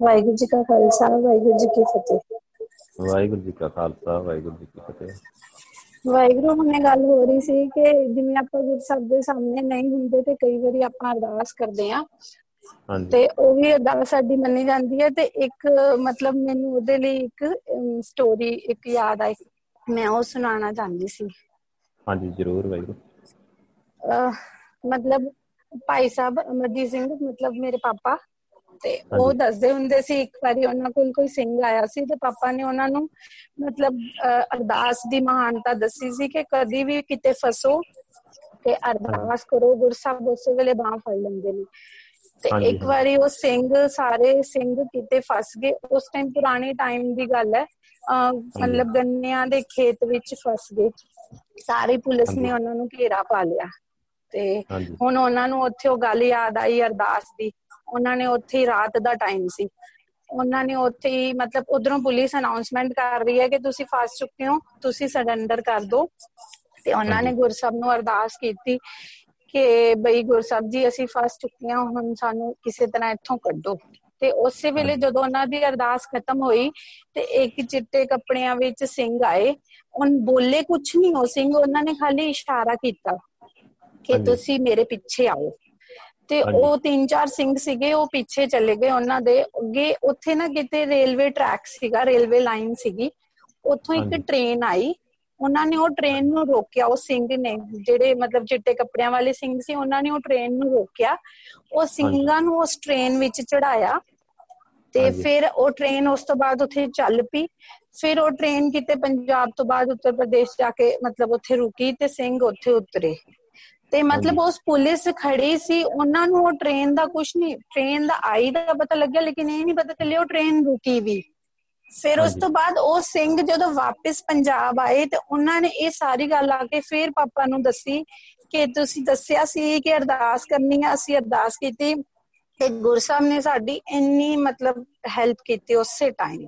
ਵਾਹਿਗੁਰੂ ਜੀ ਕਾ ਖਾਲਸਾ ਵਾਹਿਗੁਰੂ ਜੀ ਕੀ ਫਤਿਹ। ਵਾਹਿਗੁਰੂ ਜੀ ਕਾ ਖਾਲਸਾ ਵਾਹਿਗੁਰੂ ਜੀ ਕੀ ਫਤਿਹ। ਵਾਹਿਗੁਰੂ ਹੁਣੇ ਗੱਲ ਹੋ ਰਹੀ ਸੀ ਕਿ ਜਿਵੇਂ ਆਪਾਂ ਗੁਰ ਸਾਹਿਬ ਦੇ ਸਾਹਮਣੇ ਨਹੀਂ ਹੁੰਦੇ ਤੇ ਕਈ ਵਾਰੀ ਆਪਾਂ ਅਰਦਾਸ ਕਰਦੇ ਆ ਹਾਂਜੀ। ਤੇ ਉਹ ਵੀ ਅਰਦਾਸ ਸਾਡੀ ਮੰਨੀ ਜਾਂਦੀ ਹੈ ਤੇ ਇੱਕ ਮਤਲਬ ਮੈਨੂੰ ਉਹਦੇ ਲਈ ਇੱਕ ਸਟੋਰੀ ਇੱਕ ਯਾਦ ਆਈ। ਮੈਂ ਉਹ ਸੁਣਾਉਣਾ ਚਾਹੁੰਦੀ ਸੀ। ਹਾਂਜੀ ਜ਼ਰੂਰ ਵਾਹਿਗੁਰੂ। ਮਤਲਬ ਭਾਈ ਸਾਹਿਬ ਅਮਰਜੀਤ ਸਿੰਘ ਮਤਲਬ ਮੇਰੇ ਪਾਪਾ। ਤੇ ਉਹ। ਦੱਸਦੇ ਹੁੰਦੇ ਸੀ ਇੱਕ ਵਾਰੀ ਉਹਨਾਂ ਕੋਲ ਕੋਈ ਸਿੰਘ ਆਇਆ ਸੀ ਤੇ ਪਾਪਾ ਨੇ ਉਹਨਾਂ ਨੂੰ ਮਤਲਬ ਅਰਦਾਸ ਦੀ ਮਹਾਨਤਾ ਦੱਸੀ ਸੀ ਕਿ ਕਦੀ ਵੀ ਕਿਤੇ ਫਸੋ ਤੇ ਅਰਦਾਸ ਕਰੋ ਗੁਰਸਾਹਿਬ ਉਸੇ ਵੇਲੇ ਬਾਹ ਫੜ ਲੈਂਦੇ ਨੇ। ਤੇ ਇੱਕ। ਵਾਰੀ ਉਹ ਸਿੰਘ ਸਾਰੇ ਸਿੰਘ ਕਿਤੇ ਫਸ ਗਏ। ਉਸ ਟਾਈਮ ਪੁਰਾਣੇ ਟਾਈਮ ਦੀ ਗੱਲ ਹੈ। ਮਤਲਬ ਗੰਨਿਆਂ ਦੇ ਖੇਤ ਵਿੱਚ ਫਸ ਗਏ। ਸਾਰੀ ਪੁਲਿਸ ਨੇ। ਉਹਨਾਂ ਨੂੰ ਘੇਰਾ ਪਾ ਲਿਆ। ਤੇ ਹੁਣ ਉਹਨਾਂ ਨੂੰ ਉੱਥੇ ਉਹ ਗੱਲ ਯਾਦ ਆਈ ਅਰਦਾਸ ਦੀ। ਉਹਨਾਂ ਨੇ ਉੱਥੇ ਹੀ ਰਾਤ ਦਾ ਟਾਈਮ ਸੀ। ਉਹਨਾਂ ਨੇ ਉੱਥੇ ਹੀ ਮਤਲਬ ਉਧਰੋਂ ਪੁਲਿਸ ਅਨਾਉਂਸਮੈਂਟ ਕਰ ਰਹੀ ਹੈ ਕਿ ਤੁਸੀਂ ਫਸ ਚੁੱਕੇ ਹੋ ਤੁਸੀਂ ਸਰੈਂਡਰ ਕਰ ਦਿਓ। ਤੇ ਉਹਨਾਂ ਨੇ। ਗੁਰਸਬ ਨੂੰ ਅਰਦਾਸ ਕੀਤੀ ਕਿ ਬਈ ਗੁਰਸਬ ਜੀ ਅਸੀਂ ਫਸ ਚੁੱਕੇ ਹਾਂ ਹੁਣ ਸਾਨੂੰ ਕਿਸੇ ਤਰ੍ਹਾਂ ਇੱਥੋਂ ਕੱਢੋ। ਤੇ ਉਸੇ ਵੇਲੇ। ਜਦੋਂ ਉਹਨਾਂ ਦੀ ਅਰਦਾਸ ਖਤਮ ਹੋਈ ਤੇ ਇੱਕ ਚਿੱਟੇ ਕੱਪੜਿਆਂ ਵਿੱਚ ਸਿੰਘ ਆਏ। ਉਹ ਬੋਲੇ ਕੁਛ ਨਹੀਂ ਉਹ ਸਿੰਘ ਉਹਨਾਂ ਨੇ ਖਾਲੀ ਇਸ਼ਾਰਾ ਕੀਤਾ। ਕਿ। ਤੁਸੀਂ ਮੇਰੇ ਪਿੱਛੇ ਆਓ। ਤੇ। ਉਹ ਤਿੰਨ ਚਾਰ ਸਿੰਘ ਸੀਗੇ ਉਹ ਪਿੱਛੇ ਚਲੇ ਗਏ ਉਹਨਾਂ ਦੇ। ਅੱਗੇ ਉੱਥੇ ਨਾ ਕਿਤੇ ਰੇਲਵੇ ਟਰੈਕ ਸੀਗਾ ਰੇਲਵੇ ਲਾਈਨ ਸੀਗੀ। ਉੱਥੋਂ ਇੱਕ। ਟ੍ਰੇਨ ਆਈ। ਉਹਨਾਂ ਨੇ ਉਹ ਟ੍ਰੇਨ ਨੂੰ ਰੋਕਿਆ। ਉਹ ਸਿੰਘ ਨੇ ਜਿਹੜੇ ਮਤਲਬ ਚਿੱਟੇ ਕੱਪੜਿਆਂ ਵਾਲੇ ਸਿੰਘ ਸੀ ਉਹਨਾਂ ਨੇ ਉਹ ਟ੍ਰੇਨ ਨੂੰ ਰੋਕਿਆ। ਉਹ ਸਿੰਘਾਂ ਨੂੰ ਉਸ ਟ੍ਰੇਨ ਵਿੱਚ ਚੜਾਇਆ ਤੇ। ਫਿਰ ਉਹ ਟ੍ਰੇਨ ਉਸ ਤੋਂ ਬਾਅਦ ਉੱਥੇ ਚੱਲ ਪਈ। ਫਿਰ ਉਹ ਟ੍ਰੇਨ ਕਿਤੇ ਪੰਜਾਬ ਤੋਂ ਬਾਅਦ ਉੱਤਰ ਪ੍ਰਦੇਸ਼ ਜਾ ਕੇ ਮਤਲਬ ਉੱਥੇ ਰੁਕੀ ਤੇ ਸਿੰਘ ਉੱਥੇ ਉਤਰੇ। ਤੇ ਮਤਲਬ। ਉਸ ਪੁਲਿਸ ਖੜੀ ਸੀ ਉਹਨਾਂ ਨੂੰ ਉਹ ਟ੍ਰੇਨ ਦਾ ਕੁਝ ਨਹੀਂ ਟ੍ਰੇਨ ਦਾ ਆਈ ਦਾ ਪਤਾ ਲੱਗਿਆ ਲੇਕਿਨ ਇਹ ਨਹੀਂ ਪਤਾ ਚੱਲਿਆ ਉਹ ਟ੍ਰੇਨ ਰੁਕੀ ਵੀ ਫਿਰ ਉਸ। ਤੋਂ ਬਾਅਦ ਉਹ ਸਿੰਘ ਜਦੋਂ ਵਾਪਸ ਪੰਜਾਬ ਆਏ ਤੇ ਉਹਨਾਂ ਨੇ ਇਹ ਸਾਰੀ ਗੱਲ ਆ ਕੇ ਫਿਰ ਪਾਪਾ ਨੂੰ ਦੱਸੀ ਕਿ ਤੁਸੀਂ ਦੱਸਿਆ ਸੀ ਕਿ ਅਰਦਾਸ ਕਰਨੀ ਹੈ ਅਸੀਂ ਅਰਦਾਸ ਕੀਤੀ ਤੇ ਗੁਰਸਾਹਿਬ ਨੇ ਸਾਡੀ ਇੰਨੀ ਮਤਲਬ ਹੈਲਪ ਕੀਤੀ ਉਸੇ ਟਾਈਮ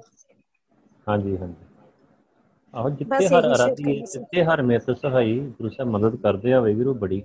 ਹਾਂਜੀ ਹਾਂਜੀ ਆਹੋ ਬਸ ਹਰ ਅਰਾਧੀ। ਜਿੱਥੇ ਹਰ ਮਿਹਰ ਸਹਾਈ ਗੁਰੂ ਸਾਹਿਬ ਮਦਦ ਕਰਦੇ ਆ ਵਾਹਿਗੁਰੂ ਬੜੀ